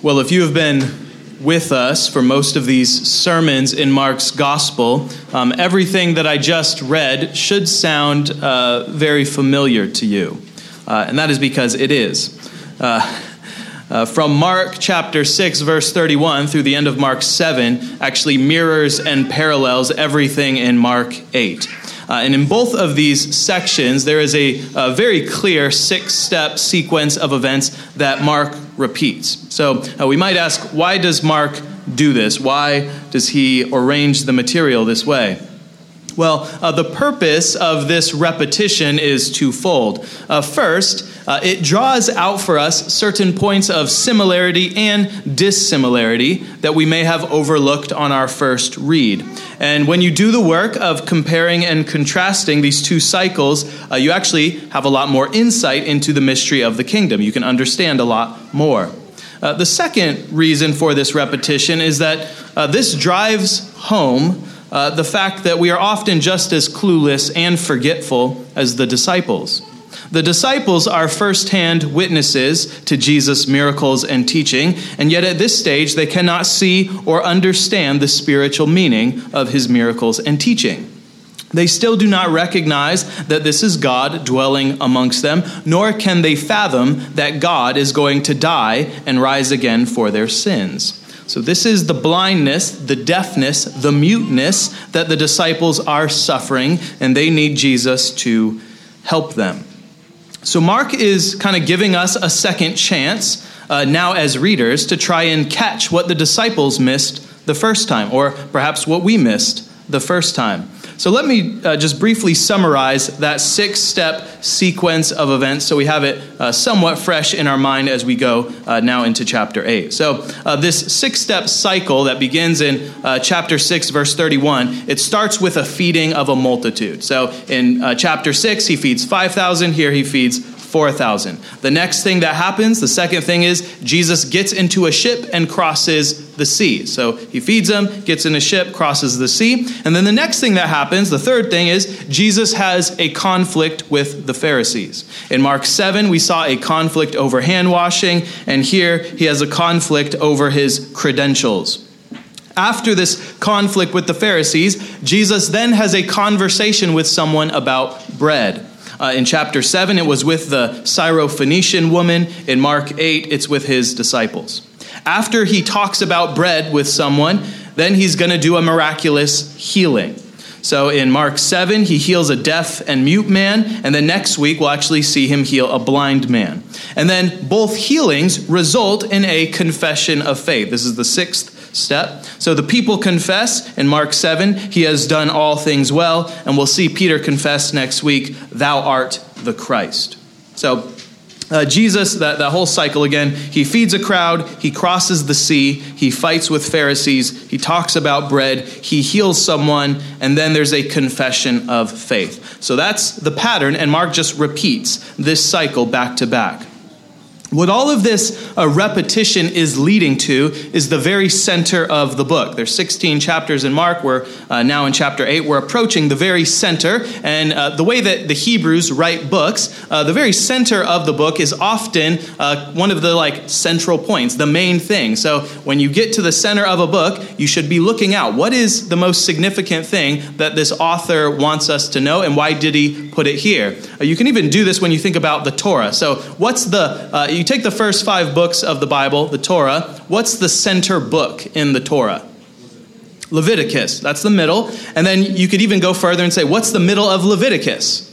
Well, if you have been with us for most of these sermons in Mark's gospel, um, everything that I just read should sound uh, very familiar to you. Uh, and that is because it is. Uh, uh from Mark chapter 6, verse 31 through the end of Mark 7 actually mirrors and parallels everything in Mark 8. Uh, and in both of these sections, there is a, a very clear six step sequence of events that Mark repeats. So uh, we might ask, why does Mark do this? Why does he arrange the material this way? Well, uh, the purpose of this repetition is twofold. Uh, first, uh, it draws out for us certain points of similarity and dissimilarity that we may have overlooked on our first read. And when you do the work of comparing and contrasting these two cycles, uh, you actually have a lot more insight into the mystery of the kingdom. You can understand a lot more. Uh, the second reason for this repetition is that uh, this drives home uh, the fact that we are often just as clueless and forgetful as the disciples. The disciples are firsthand witnesses to Jesus' miracles and teaching, and yet at this stage they cannot see or understand the spiritual meaning of his miracles and teaching. They still do not recognize that this is God dwelling amongst them, nor can they fathom that God is going to die and rise again for their sins. So, this is the blindness, the deafness, the muteness that the disciples are suffering, and they need Jesus to help them. So, Mark is kind of giving us a second chance uh, now as readers to try and catch what the disciples missed the first time, or perhaps what we missed the first time. So let me uh, just briefly summarize that six step sequence of events so we have it uh, somewhat fresh in our mind as we go uh, now into chapter 8. So, uh, this six step cycle that begins in uh, chapter 6, verse 31, it starts with a feeding of a multitude. So, in uh, chapter 6, he feeds 5,000. Here, he feeds 4,000. The next thing that happens, the second thing is Jesus gets into a ship and crosses the sea. So he feeds them, gets in a ship, crosses the sea. And then the next thing that happens, the third thing is Jesus has a conflict with the Pharisees. In Mark 7, we saw a conflict over hand washing, and here he has a conflict over his credentials. After this conflict with the Pharisees, Jesus then has a conversation with someone about bread. Uh, in chapter 7, it was with the Syrophoenician woman. In Mark 8, it's with his disciples. After he talks about bread with someone, then he's going to do a miraculous healing. So in Mark 7, he heals a deaf and mute man, and then next week we'll actually see him heal a blind man. And then both healings result in a confession of faith. This is the sixth step. So the people confess in Mark 7, he has done all things well, and we'll see Peter confess next week, thou art the Christ. So uh, Jesus, that, that whole cycle again, he feeds a crowd, he crosses the sea, he fights with Pharisees, he talks about bread, he heals someone, and then there's a confession of faith. So that's the pattern, and Mark just repeats this cycle back to back. What all of this uh, repetition is leading to is the very center of the book. There's 16 chapters in Mark. We're uh, now in chapter 8. We're approaching the very center. And uh, the way that the Hebrews write books, uh, the very center of the book is often uh, one of the like central points, the main thing. So when you get to the center of a book, you should be looking out. What is the most significant thing that this author wants us to know, and why did he put it here? Uh, you can even do this when you think about the Torah. So what's the you take the first five books of the Bible, the Torah, what's the center book in the Torah? Leviticus. That's the middle. And then you could even go further and say, what's the middle of Leviticus?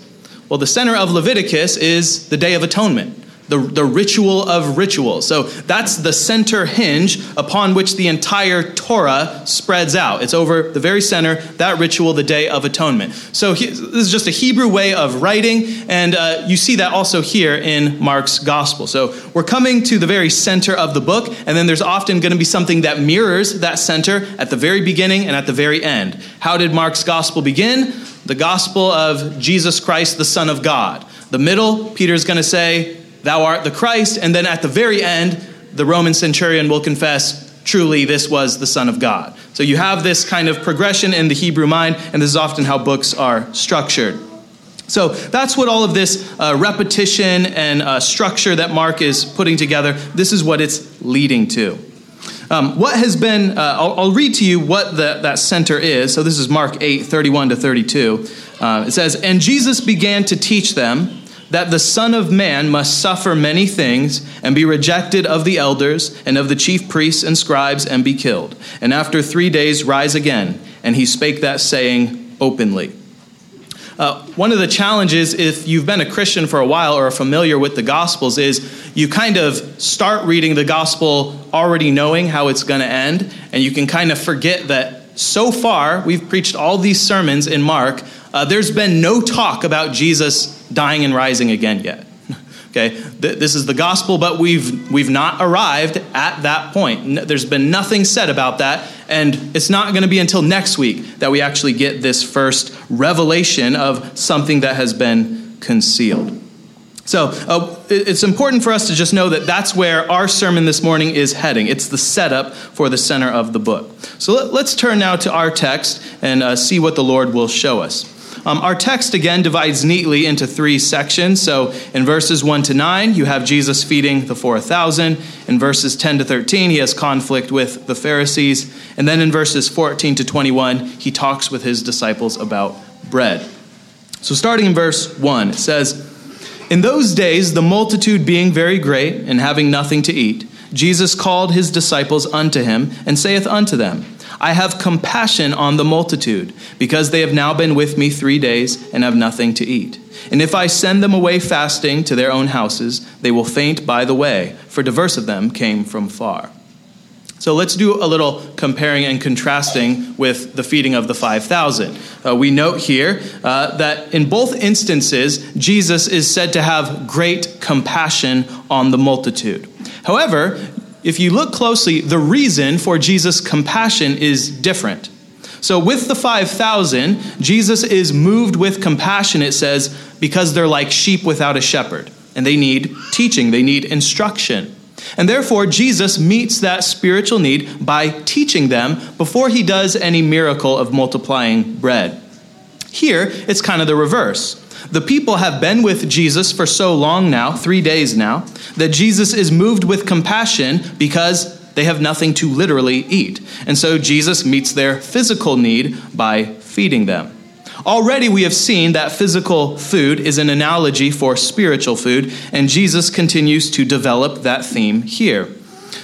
Well, the center of Leviticus is the Day of Atonement the, the ritual of rituals. So that's the center hinge upon which the entire Torah spreads out. It's over the very center, that ritual, the Day of Atonement. So he, this is just a Hebrew way of writing, and uh, you see that also here in Mark's gospel. So we're coming to the very center of the book, and then there's often going to be something that mirrors that center at the very beginning and at the very end. How did Mark's gospel begin? The gospel of Jesus Christ, the Son of God. The middle, Peter's going to say, Thou art the Christ. And then at the very end, the Roman centurion will confess, Truly, this was the Son of God. So you have this kind of progression in the Hebrew mind, and this is often how books are structured. So that's what all of this uh, repetition and uh, structure that Mark is putting together, this is what it's leading to. Um, what has been, uh, I'll, I'll, read to you what the, that center is. So this is Mark 8, 31 to 32. Uh, it says, And Jesus began to teach them that the Son of Man must suffer many things and be rejected of the elders and of the chief priests and scribes and be killed, and after three days rise again. And he spake that saying openly. Uh, one of the challenges, if you've been a Christian for a while or are familiar with the Gospels, is you kind of start reading the Gospel already knowing how it's going to end, and you can kind of forget that so far we've preached all these sermons in Mark. Uh, there's been no talk about Jesus dying and rising again yet. Okay, this is the gospel, but we've we've not arrived at that point. There's been nothing said about that, and it's not going to be until next week that we actually get this first revelation of something that has been concealed. So uh, it's important for us to just know that that's where our sermon this morning is heading. It's the setup for the center of the book. So let, us turn now to our text and uh, see what the Lord will show us. Um, our text again divides neatly into three sections. So in verses 1 to 9, you have Jesus feeding the 4,000. In verses 10 to 13, he has conflict with the Pharisees. And then in verses 14 to 21, he talks with his disciples about bread. So starting in verse 1, it says, In those days, the multitude being very great and having nothing to eat, Jesus called his disciples unto him and saith unto them, I have compassion on the multitude, because they have now been with me three days and have nothing to eat. And if I send them away fasting to their own houses, they will faint by the way, for diverse of them came from far. So let's do a little comparing and contrasting with the feeding of the 5,000. Uh, we note here uh, that in both instances, Jesus is said to have great compassion on the multitude. However, if you look closely, the reason for Jesus' compassion is different. So, with the 5,000, Jesus is moved with compassion, it says, because they're like sheep without a shepherd, and they need teaching, they need instruction. And therefore, Jesus meets that spiritual need by teaching them before he does any miracle of multiplying bread. Here, it's kind of the reverse. The people have been with Jesus for so long now, three days now, that Jesus is moved with compassion because they have nothing to literally eat. And so Jesus meets their physical need by feeding them. Already we have seen that physical food is an analogy for spiritual food, and Jesus continues to develop that theme here.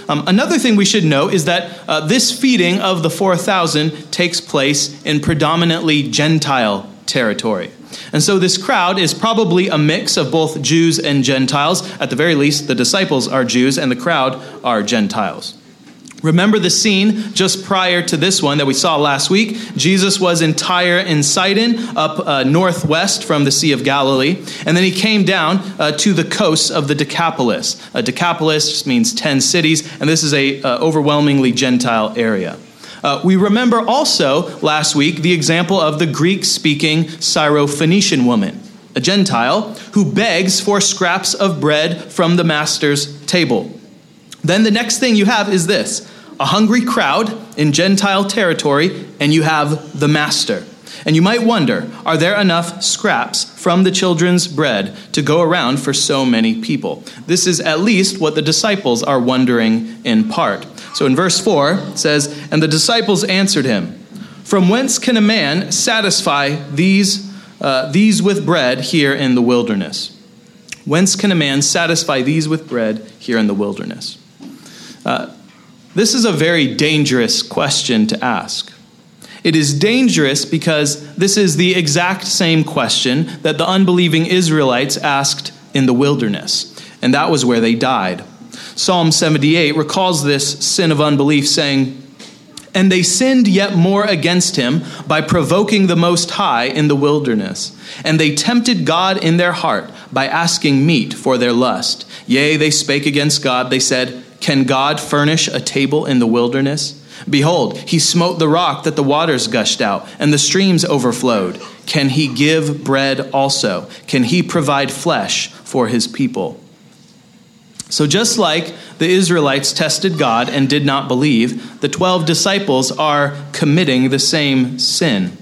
Um, another thing we should know is that uh, this feeding of the 4,000 takes place in predominantly Gentile territory. And so this crowd is probably a mix of both Jews and Gentiles. At the very least, the disciples are Jews and the crowd are Gentiles. Remember the scene just prior to this one that we saw last week? Jesus was entire in Tyre and Sidon, up uh, northwest from the Sea of Galilee, and then he came down uh, to the coasts of the Decapolis. Uh, Decapolis just means 10 cities, and this is a uh, overwhelmingly Gentile area. Uh, we remember also last week the example of the Greek speaking Syrophoenician woman, a Gentile, who begs for scraps of bread from the master's table. Then the next thing you have is this a hungry crowd in Gentile territory, and you have the master. And you might wonder are there enough scraps from the children's bread to go around for so many people? This is at least what the disciples are wondering in part. So in verse 4, it says, And the disciples answered him, From whence can a man satisfy these, uh, these with bread here in the wilderness? Whence can a man satisfy these with bread here in the wilderness? Uh, this is a very dangerous question to ask. It is dangerous because this is the exact same question that the unbelieving Israelites asked in the wilderness, and that was where they died. Psalm 78 recalls this sin of unbelief, saying, And they sinned yet more against him by provoking the Most High in the wilderness. And they tempted God in their heart by asking meat for their lust. Yea, they spake against God. They said, Can God furnish a table in the wilderness? Behold, he smote the rock that the waters gushed out, and the streams overflowed. Can he give bread also? Can he provide flesh for his people? So, just like the Israelites tested God and did not believe, the 12 disciples are committing the same sin.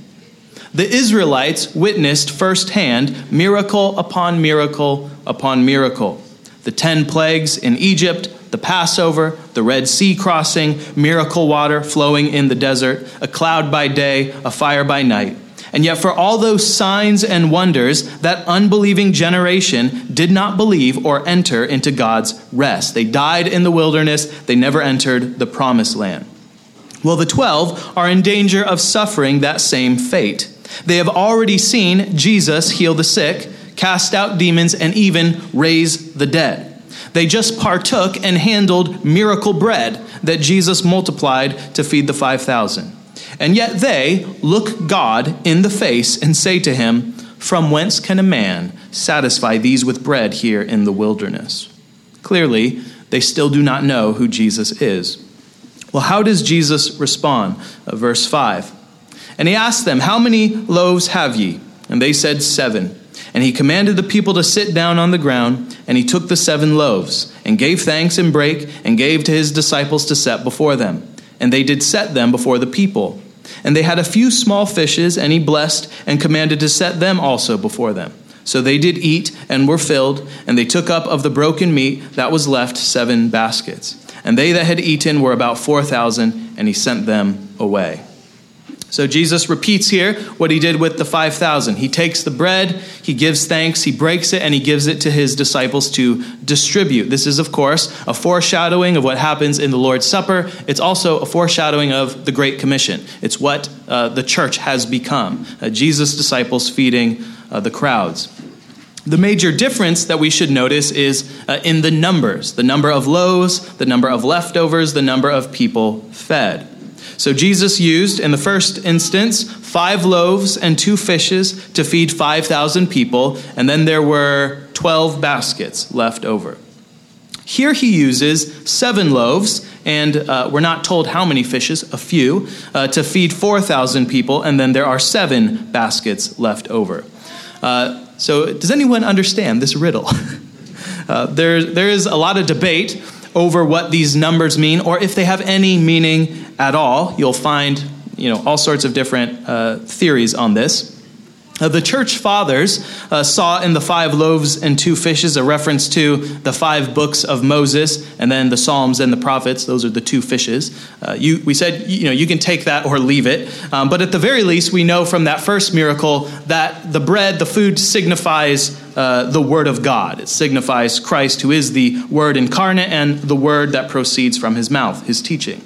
The Israelites witnessed firsthand miracle upon miracle upon miracle. The ten plagues in Egypt, the Passover, the Red Sea crossing, miracle water flowing in the desert, a cloud by day, a fire by night. And yet, for all those signs and wonders, that unbelieving generation did not believe or enter into God's rest. They died in the wilderness, they never entered the promised land. Well, the 12 are in danger of suffering that same fate. They have already seen Jesus heal the sick, cast out demons, and even raise the dead. They just partook and handled miracle bread that Jesus multiplied to feed the 5,000. And yet they look God in the face and say to him, From whence can a man satisfy these with bread here in the wilderness? Clearly, they still do not know who Jesus is. Well, how does Jesus respond? Uh, verse 5. And he asked them, How many loaves have ye? And they said, Seven. And he commanded the people to sit down on the ground, and he took the seven loaves, and gave thanks and brake, and gave to his disciples to set before them. And they did set them before the people. And they had a few small fishes, and he blessed, and commanded to set them also before them. So they did eat, and were filled, and they took up of the broken meat that was left seven baskets. And they that had eaten were about four thousand, and he sent them away. So Jesus repeats here what he did with the 5,000. He takes the bread, he gives thanks, he breaks it, and he gives it to his disciples to distribute. This is, of course, a foreshadowing of what happens in the Lord's Supper. It's also a foreshadowing of the Great Commission. It's what uh, the church has become uh, Jesus' disciples feeding uh, the crowds. The major difference that we should notice is uh, in the numbers the number of loaves, the number of leftovers, the number of people fed. So Jesus used, in the first instance, five loaves and two fishes to feed 5,000 people, and then there were 12 baskets left over. Here he uses seven loaves, and uh, we're not told how many fishes, a few, uh, to feed 4,000 people, and then there are seven baskets left over. Uh, so, does anyone understand this riddle? Uh, there, there is a lot of debate over what these numbers mean or if they have any meaning at all. You'll find you know, all sorts of different uh, theories on this. Uh, the church fathers uh, saw in the five loaves and two fishes a reference to the five books of Moses and then the Psalms and the prophets. Those are the two fishes. Uh, you, we said you know you can take that or leave it, um, but at the very least we know from that first miracle that the bread, the food, signifies uh, the Word of God. It signifies Christ, who is the Word incarnate and the Word that proceeds from His mouth, His teaching.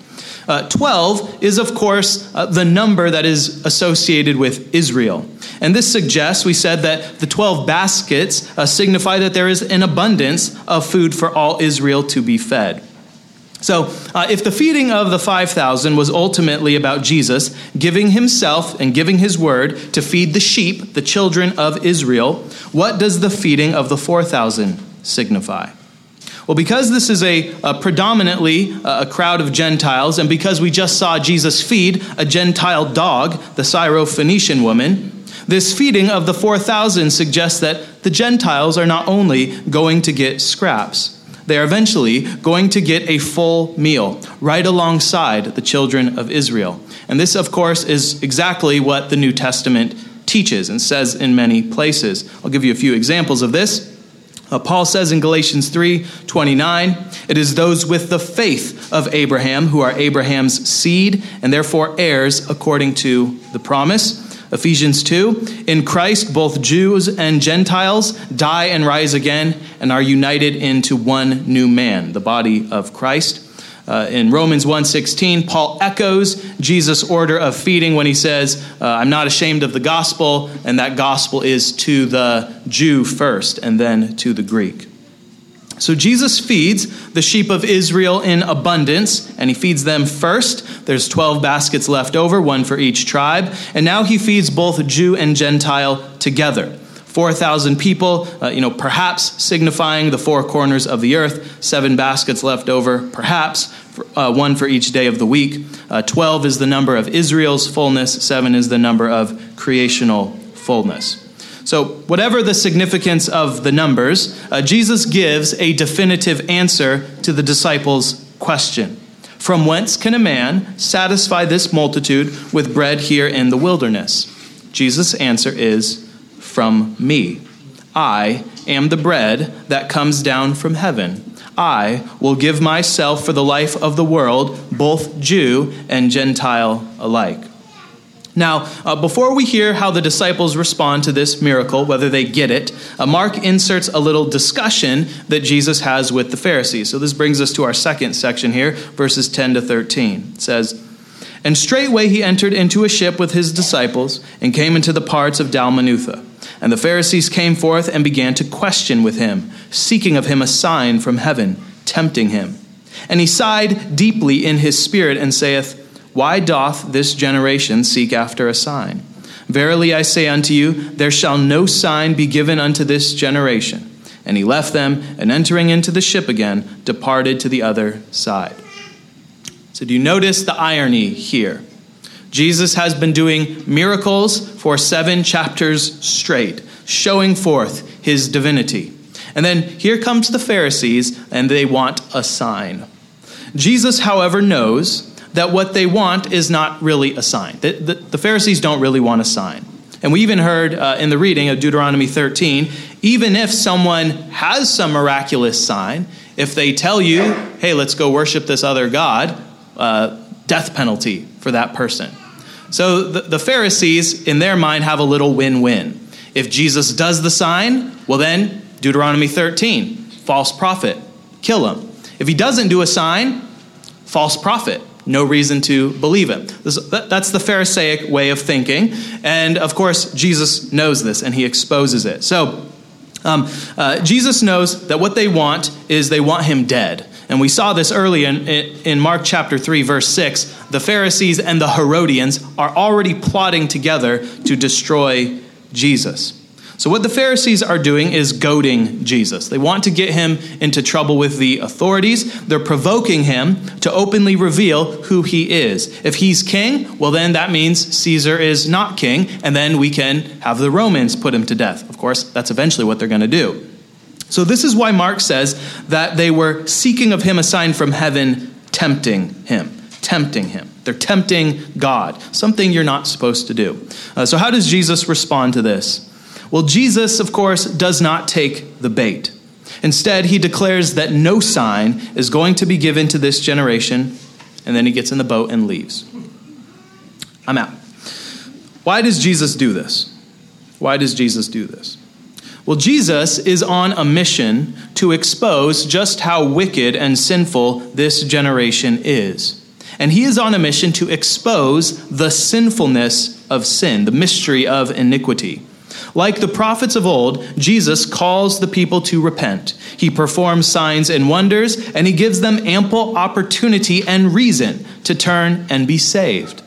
Uh, 12 is, of course, uh, the number that is associated with Israel. And this suggests, we said, that the 12 baskets uh, signify that there is an abundance of food for all Israel to be fed. So, uh, if the feeding of the 5,000 was ultimately about Jesus giving himself and giving his word to feed the sheep, the children of Israel, what does the feeding of the 4,000 signify? Well, because this is a, a predominantly uh, a crowd of Gentiles, and because we just saw Jesus feed a Gentile dog, the Syrophoenician woman, this feeding of the 4,000 suggests that the Gentiles are not only going to get scraps, they are eventually going to get a full meal right alongside the children of Israel. And this, of course, is exactly what the New Testament teaches and says in many places. I'll give you a few examples of this. Uh, Paul says in Galatians 3 29, it is those with the faith of Abraham who are Abraham's seed and therefore heirs according to the promise. Ephesians 2, in Christ both Jews and Gentiles die and rise again and are united into one new man, the body of Christ. Uh, in Romans 1:16, Paul echoes Jesus' order of feeding when he says, uh, "I'm not ashamed of the gospel," and that gospel is to the Jew first and then to the Greek. So Jesus feeds the sheep of Israel in abundance, and he feeds them first. There's 12 baskets left over, one for each tribe, and now he feeds both Jew and Gentile together. 4,000 people, uh, you know, perhaps signifying the four corners of the earth, seven baskets left over, perhaps uh, one for each day of the week. Uh, 12 is the number of Israel's fullness, seven is the number of creational fullness. So, whatever the significance of the numbers, uh, Jesus gives a definitive answer to the disciples' question From whence can a man satisfy this multitude with bread here in the wilderness? Jesus' answer is, From me. I am the bread that comes down from heaven. I will give myself for the life of the world, both Jew and Gentile alike. Now, uh, before we hear how the disciples respond to this miracle, whether they get it, uh, Mark inserts a little discussion that Jesus has with the Pharisees. So this brings us to our second section here, verses 10 to 13. It says, And straightway he entered into a ship with his disciples and came into the parts of Dalmanutha. And the Pharisees came forth and began to question with him, seeking of him a sign from heaven, tempting him. And he sighed deeply in his spirit and saith, why doth this generation seek after a sign? Verily I say unto you, there shall no sign be given unto this generation. And he left them, and entering into the ship again, departed to the other side. So, do you notice the irony here? Jesus has been doing miracles for seven chapters straight, showing forth his divinity. And then here comes the Pharisees, and they want a sign. Jesus, however, knows that what they want is not really a sign. The, the, the Pharisees don't really want a sign. And we even heard uh, in the reading of Deuteronomy 13 even if someone has some miraculous sign, if they tell you, hey, let's go worship this other God, uh, death penalty for that person. So the, the Pharisees, in their mind, have a little win win. If Jesus does the sign, well, then Deuteronomy 13, false prophet, kill him. If he doesn't do a sign, false prophet, no reason to believe him. That's the Pharisaic way of thinking. And of course, Jesus knows this and he exposes it. So, um, uh, Jesus knows that what they want is they want him dead. And we saw this early in, in Mark chapter 3, verse 6. The Pharisees and the Herodians are already plotting together to destroy Jesus. So, what the Pharisees are doing is goading Jesus. They want to get him into trouble with the authorities. They're provoking him to openly reveal who he is. If he's king, well, then that means Caesar is not king, and then we can have the Romans put him to death. Of course, that's eventually what they're going to do. So, this is why Mark says that they were seeking of him a sign from heaven, tempting him. Tempting him. They're tempting God, something you're not supposed to do. Uh, so, how does Jesus respond to this? Well, Jesus, of course, does not take the bait. Instead, he declares that no sign is going to be given to this generation, and then he gets in the boat and leaves. I'm out. Why does Jesus do this? Why does Jesus do this? Well, Jesus is on a mission to expose just how wicked and sinful this generation is. And he is on a mission to expose the sinfulness of sin, the mystery of iniquity. Like the prophets of old, Jesus calls the people to repent. He performs signs and wonders, and he gives them ample opportunity and reason to turn and be saved.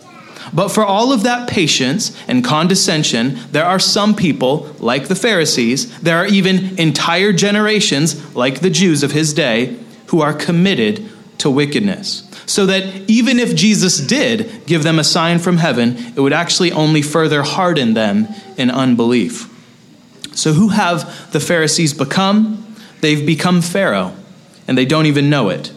But for all of that patience and condescension, there are some people, like the Pharisees, there are even entire generations, like the Jews of his day, who are committed to wickedness so that even if Jesus did give them a sign from heaven, it would actually only further harden them in unbelief. So, who have the Pharisees become? They've become Pharaoh, and they don't even know it.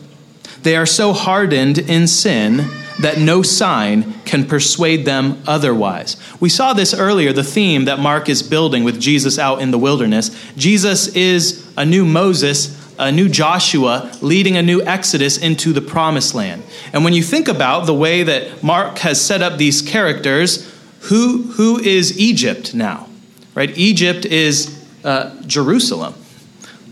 They are so hardened in sin that no sign can persuade them otherwise. We saw this earlier, the theme that Mark is building with Jesus out in the wilderness. Jesus is a new Moses a new Joshua leading a new Exodus into the promised land. And when you think about the way that Mark has set up these characters, who, who is Egypt now? Right? Egypt is uh, Jerusalem.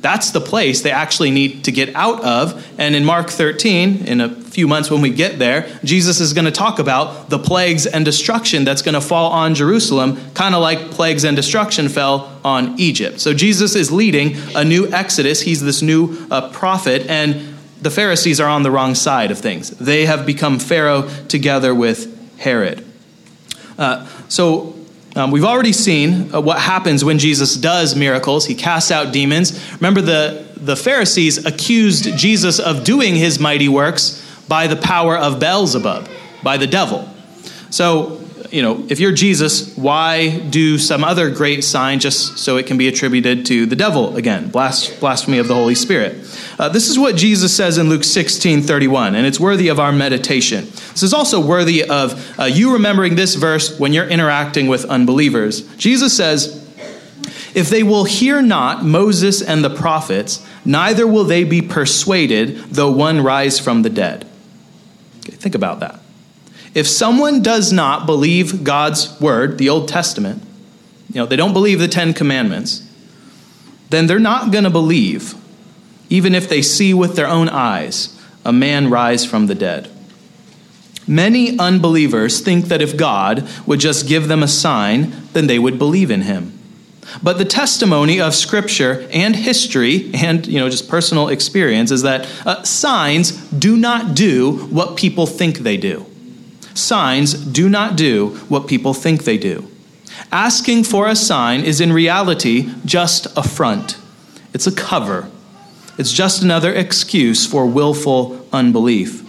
That's the place they actually need to get out of. And in Mark 13, in a few months when we get there, Jesus is going to talk about the plagues and destruction that's going to fall on Jerusalem, kind of like plagues and destruction fell on Egypt. So Jesus is leading a new exodus. He's this new uh, prophet, and the Pharisees are on the wrong side of things. They have become Pharaoh together with Herod. Uh, so um, we've already seen uh, what happens when Jesus does miracles. He casts out demons. Remember, the, the Pharisees accused Jesus of doing his mighty works by the power of Beelzebub, by the devil. So you know, if you're Jesus, why do some other great sign just so it can be attributed to the devil again? blasphemy of the Holy Spirit. Uh, this is what Jesus says in Luke 16 31, and it's worthy of our meditation. This is also worthy of uh, you remembering this verse when you're interacting with unbelievers. Jesus says, If they will hear not Moses and the prophets, neither will they be persuaded, though one rise from the dead. Okay, think about that. If someone does not believe God's word, the Old Testament, you know, they don't believe the Ten Commandments, then they're not going to believe, even if they see with their own eyes a man rise from the dead. Many unbelievers think that if God would just give them a sign, then they would believe in him. But the testimony of Scripture and history and you know just personal experience is that uh, signs do not do what people think they do. Signs do not do what people think they do. Asking for a sign is in reality just a front, it's a cover. It's just another excuse for willful unbelief.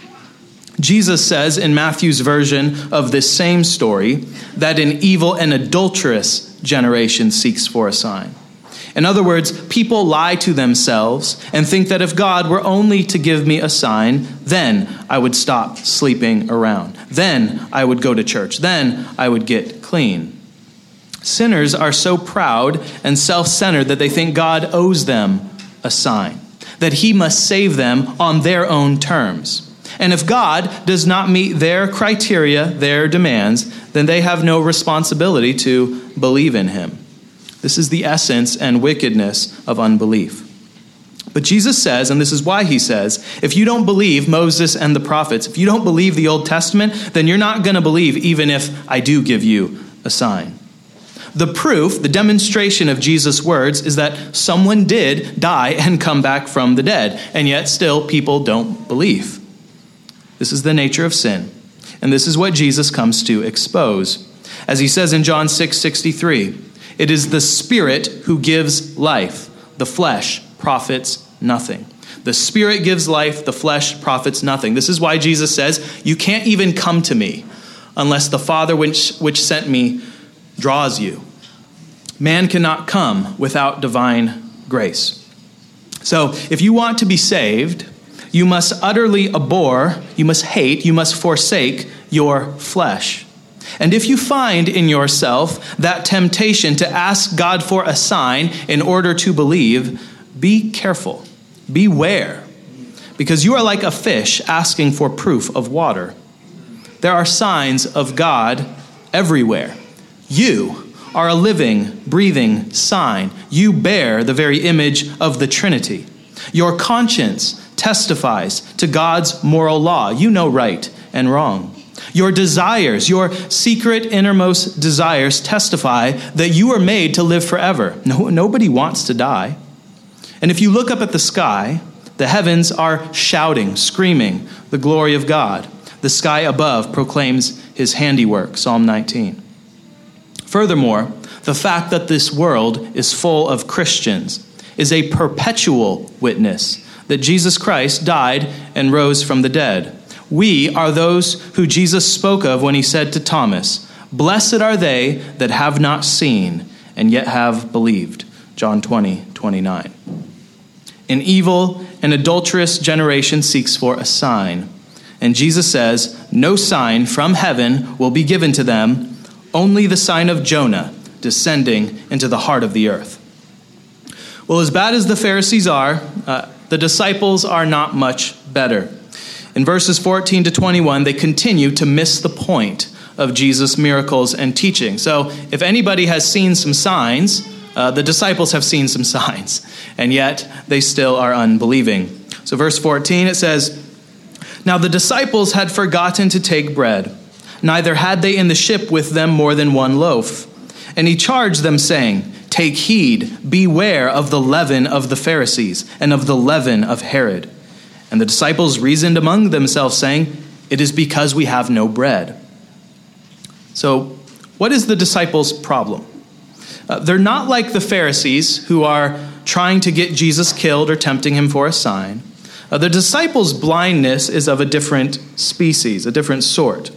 Jesus says in Matthew's version of this same story that an evil and adulterous generation seeks for a sign. In other words, people lie to themselves and think that if God were only to give me a sign, then I would stop sleeping around. Then I would go to church. Then I would get clean. Sinners are so proud and self centered that they think God owes them a sign, that He must save them on their own terms. And if God does not meet their criteria, their demands, then they have no responsibility to believe in Him. This is the essence and wickedness of unbelief. But Jesus says, and this is why he says, if you don't believe Moses and the prophets, if you don't believe the Old Testament, then you're not going to believe even if I do give you a sign. The proof, the demonstration of Jesus' words is that someone did die and come back from the dead, and yet still people don't believe. This is the nature of sin, and this is what Jesus comes to expose. As he says in John 6 63, it is the Spirit who gives life, the flesh profits nothing. The Spirit gives life, the flesh profits nothing. This is why Jesus says, You can't even come to me unless the Father which, which sent me draws you. Man cannot come without divine grace. So, if you want to be saved, you must utterly abhor, you must hate, you must forsake your flesh. And if you find in yourself that temptation to ask God for a sign in order to believe, be careful, beware, because you are like a fish asking for proof of water. There are signs of God everywhere. You are a living, breathing sign. You bear the very image of the Trinity. Your conscience testifies to God's moral law. You know right and wrong. Your desires, your secret innermost desires testify that you are made to live forever. No, nobody wants to die. And if you look up at the sky, the heavens are shouting, screaming the glory of God. The sky above proclaims his handiwork, Psalm 19. Furthermore, the fact that this world is full of Christians is a perpetual witness that Jesus Christ died and rose from the dead. We are those who Jesus spoke of when he said to Thomas, Blessed are they that have not seen and yet have believed. John 20, 29. An evil and adulterous generation seeks for a sign. And Jesus says, No sign from heaven will be given to them, only the sign of Jonah descending into the heart of the earth. Well, as bad as the Pharisees are, uh, the disciples are not much better. In verses 14 to 21, they continue to miss the point of Jesus' miracles and teaching. So, if anybody has seen some signs, uh, the disciples have seen some signs, and yet they still are unbelieving. So, verse 14, it says, Now the disciples had forgotten to take bread, neither had they in the ship with them more than one loaf. And he charged them, saying, Take heed, beware of the leaven of the Pharisees and of the leaven of Herod. And the disciples reasoned among themselves, saying, It is because we have no bread. So, what is the disciples' problem? Uh, they're not like the Pharisees who are trying to get Jesus killed or tempting him for a sign. Uh, the disciples' blindness is of a different species, a different sort.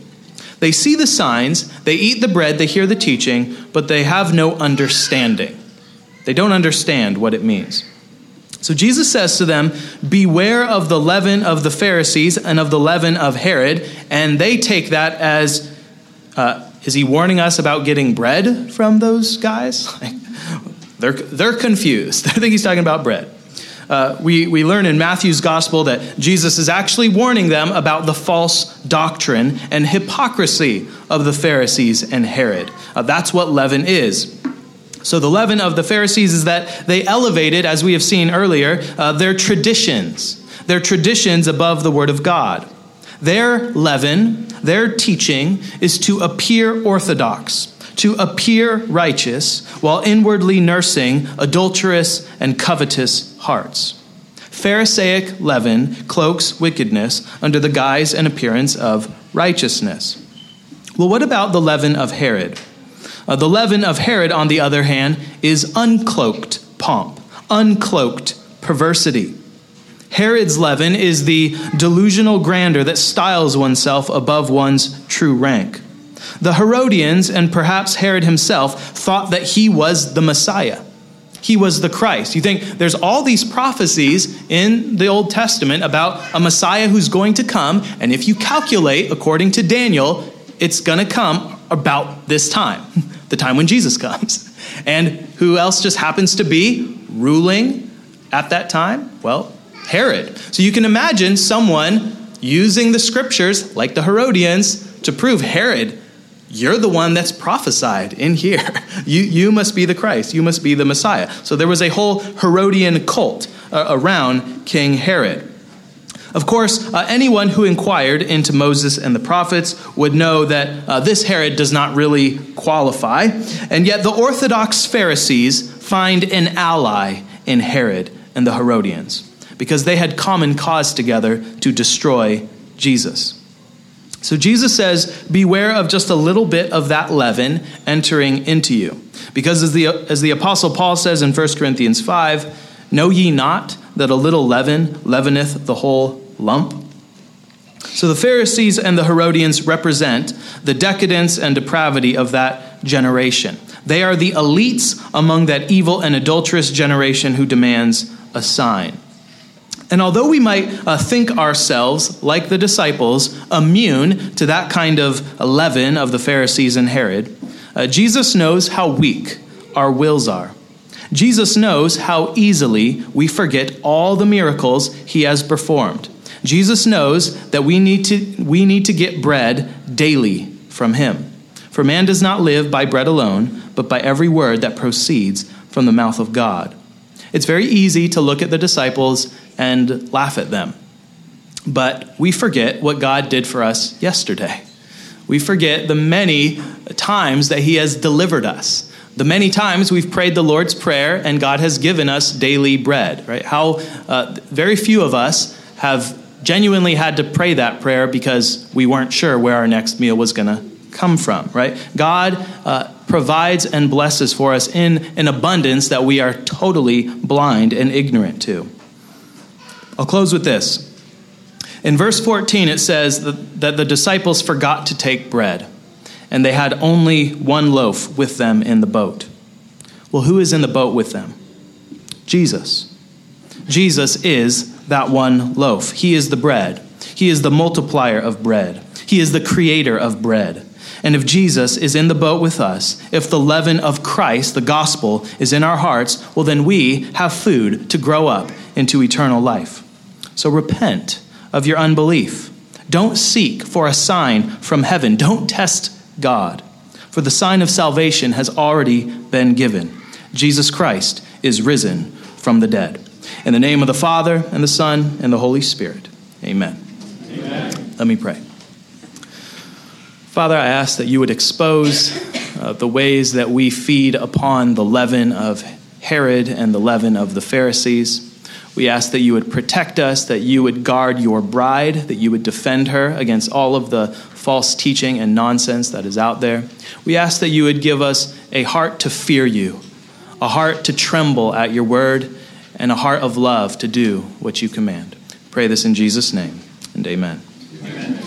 They see the signs, they eat the bread, they hear the teaching, but they have no understanding. They don't understand what it means. So Jesus says to them, Beware of the leaven of the Pharisees and of the leaven of Herod. And they take that as, uh, is he warning us about getting bread from those guys? they're, they're confused. They think he's talking about bread. Uh, we, we learn in Matthew's gospel that Jesus is actually warning them about the false doctrine and hypocrisy of the Pharisees and Herod. Uh, that's what leaven is. So, the leaven of the Pharisees is that they elevated, as we have seen earlier, uh, their traditions, their traditions above the Word of God. Their leaven, their teaching, is to appear orthodox, to appear righteous, while inwardly nursing adulterous and covetous hearts. Pharisaic leaven cloaks wickedness under the guise and appearance of righteousness. Well, what about the leaven of Herod? Uh, the leaven of Herod, on the other hand, is uncloaked pomp, uncloaked perversity. Herod's leaven is the delusional grandeur that styles oneself above one's true rank. The Herodians, and perhaps Herod himself, thought that he was the Messiah. He was the Christ. You think there's all these prophecies in the Old Testament about a Messiah who's going to come, and if you calculate according to Daniel, it's going to come about this time, the time when Jesus comes. And who else just happens to be ruling at that time? Well, Herod. So you can imagine someone using the scriptures, like the Herodians, to prove Herod, you're the one that's prophesied in here. You, you must be the Christ. You must be the Messiah. So there was a whole Herodian cult uh, around King Herod. Of course, uh, anyone who inquired into Moses and the prophets would know that uh, this Herod does not really qualify. And yet, the Orthodox Pharisees find an ally in Herod and the Herodians because they had common cause together to destroy Jesus. So Jesus says, Beware of just a little bit of that leaven entering into you. Because as the, as the Apostle Paul says in 1 Corinthians 5, Know ye not that a little leaven leaveneth the whole lump. So the Pharisees and the Herodians represent the decadence and depravity of that generation. They are the elites among that evil and adulterous generation who demands a sign. And although we might uh, think ourselves, like the disciples, immune to that kind of leaven of the Pharisees and Herod, uh, Jesus knows how weak our wills are. Jesus knows how easily we forget all the miracles he has performed. Jesus knows that we need to, we need to get bread daily from him. For man does not live by bread alone, but by every word that proceeds from the mouth of God. It's very easy to look at the disciples and laugh at them. But we forget what God did for us yesterday. We forget the many times that He has delivered us. The many times we've prayed the Lord's Prayer and God has given us daily bread, right? How uh, very few of us have genuinely had to pray that prayer because we weren't sure where our next meal was going to come from, right? God uh, provides and blesses for us in an abundance that we are totally blind and ignorant to. I'll close with this. In verse 14, it says that, that the disciples forgot to take bread, and they had only one loaf with them in the boat. Well, who is in the boat with them? Jesus. Jesus is that one loaf. He is the bread. He is the multiplier of bread. He is the creator of bread. And if Jesus is in the boat with us, if the leaven of Christ, the gospel, is in our hearts, well, then we have food to grow up into eternal life. So repent of your unbelief. Don't seek for a sign from heaven. Don't test God. For the sign of salvation has already been given. Jesus Christ is risen from the dead. In the name of the Father, and the Son, and the Holy Spirit. Amen. Amen. Let me pray. Father, I ask that you would expose uh, the ways that we feed upon the leaven of Herod and the leaven of the Pharisees. We ask that you would protect us, that you would guard your bride, that you would defend her against all of the false teaching and nonsense that is out there. We ask that you would give us a heart to fear you, a heart to tremble at your word and a heart of love to do what you command. Pray this in Jesus' name, and amen. amen.